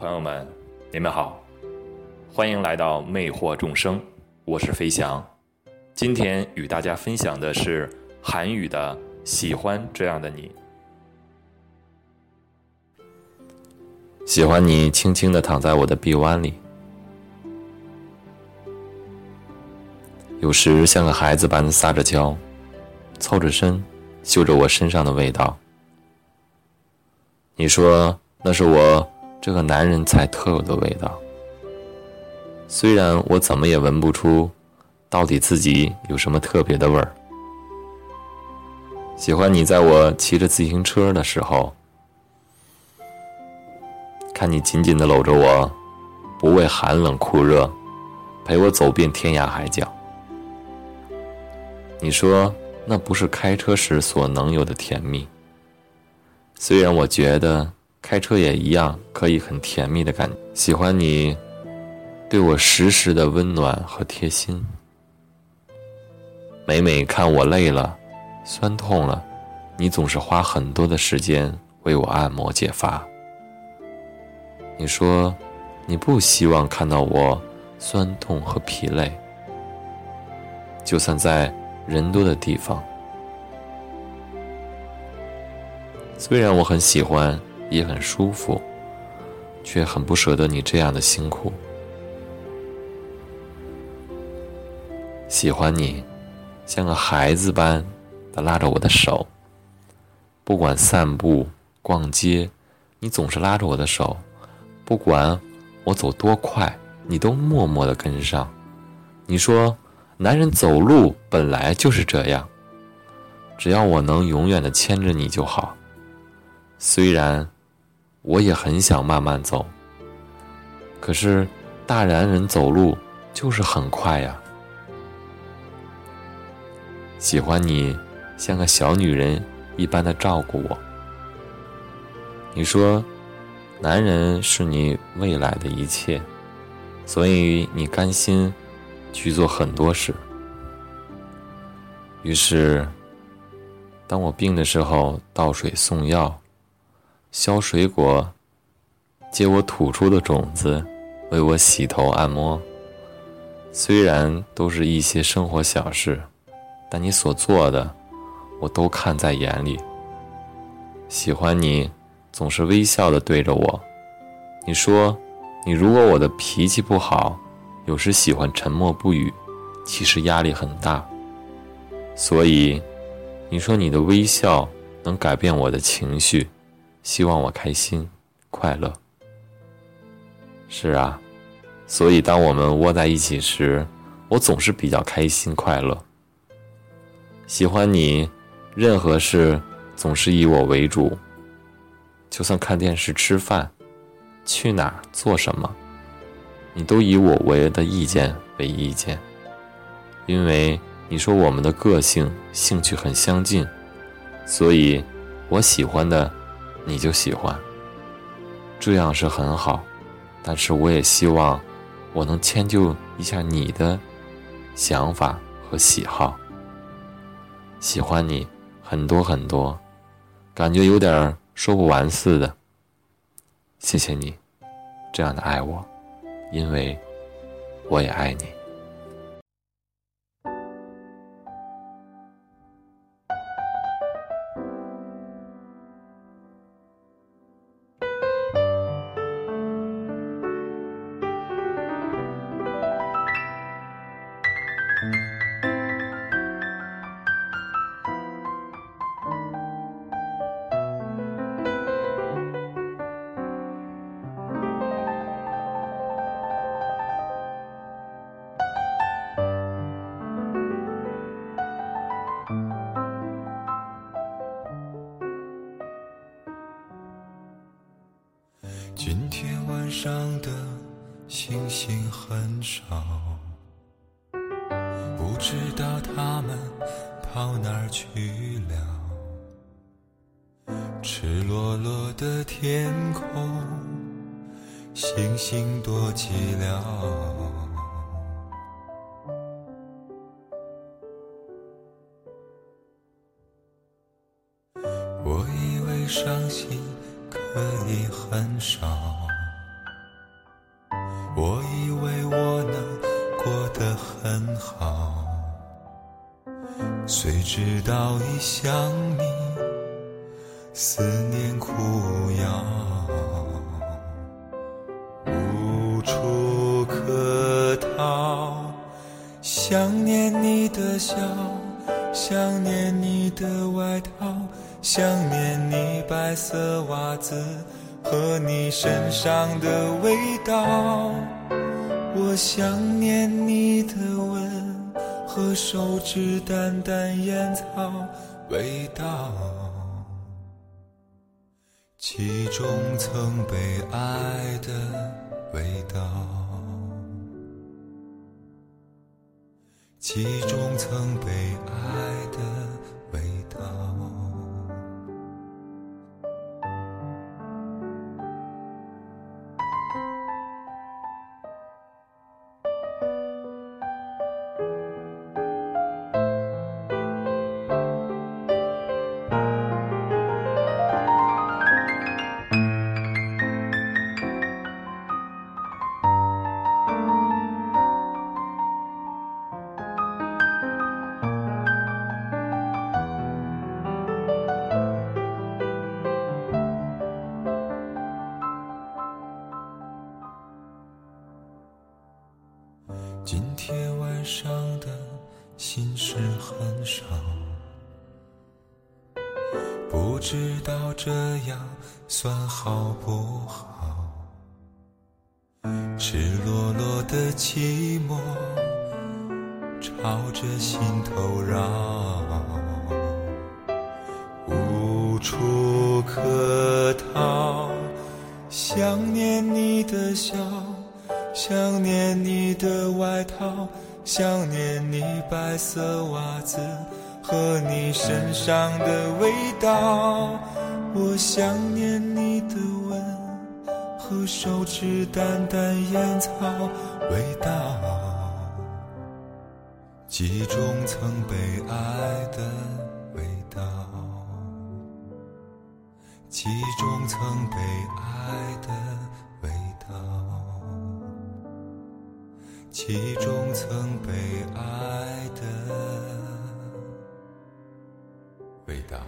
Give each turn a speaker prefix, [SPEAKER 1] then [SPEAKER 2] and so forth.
[SPEAKER 1] 朋友们，你们好，欢迎来到魅惑众生，我是飞翔。今天与大家分享的是韩语的“喜欢这样的你”。喜欢你轻轻的躺在我的臂弯里，有时像个孩子般撒着娇，凑着身，嗅着我身上的味道。你说那是我。这个男人才特有的味道，虽然我怎么也闻不出，到底自己有什么特别的味儿。喜欢你在我骑着自行车的时候，看你紧紧的搂着我，不畏寒冷酷热，陪我走遍天涯海角。你说那不是开车时所能有的甜蜜，虽然我觉得。开车也一样，可以很甜蜜的感觉。喜欢你，对我时时的温暖和贴心。每每看我累了、酸痛了，你总是花很多的时间为我按摩解乏。你说，你不希望看到我酸痛和疲累，就算在人多的地方。虽然我很喜欢。也很舒服，却很不舍得你这样的辛苦。喜欢你，像个孩子般的拉着我的手，不管散步、逛街，你总是拉着我的手，不管我走多快，你都默默的跟上。你说，男人走路本来就是这样，只要我能永远的牵着你就好。虽然。我也很想慢慢走，可是大男人走路就是很快呀。喜欢你像个小女人一般的照顾我。你说，男人是你未来的一切，所以你甘心去做很多事。于是，当我病的时候，倒水送药。削水果，接我吐出的种子，为我洗头按摩。虽然都是一些生活小事，但你所做的，我都看在眼里。喜欢你，总是微笑的对着我。你说，你如果我的脾气不好，有时喜欢沉默不语，其实压力很大。所以，你说你的微笑能改变我的情绪。希望我开心、快乐。是啊，所以当我们窝在一起时，我总是比较开心、快乐。喜欢你，任何事总是以我为主。就算看电视、吃饭、去哪儿、做什么，你都以我为的意见为意见，因为你说我们的个性、兴趣很相近，所以我喜欢的。你就喜欢，这样是很好，但是我也希望我能迁就一下你的想法和喜好。喜欢你很多很多，感觉有点说不完似的。谢谢你这样的爱我，因为我也爱你。
[SPEAKER 2] 今天晚上的星星很少，知道他们跑哪儿去了。赤裸裸的天空，星星多寂寥。我以为伤心。可以很少，
[SPEAKER 1] 我以为我能过得很好，谁知道一想你，思念苦药，无处可逃。想念你的笑，想念你的外套，想念你白色袜子。和你身上的味道，我想念你的吻和手指淡淡烟草味道，其中曾被爱的味道，其中曾被爱的上的心事很少，不知道这样算好不好？赤裸裸的寂寞朝着心头绕，想念你白色袜子和你身上的味道。我想念你的吻和手指淡淡烟草味道，记中曾被爱的味道，记中曾被爱的一种曾被爱的味道。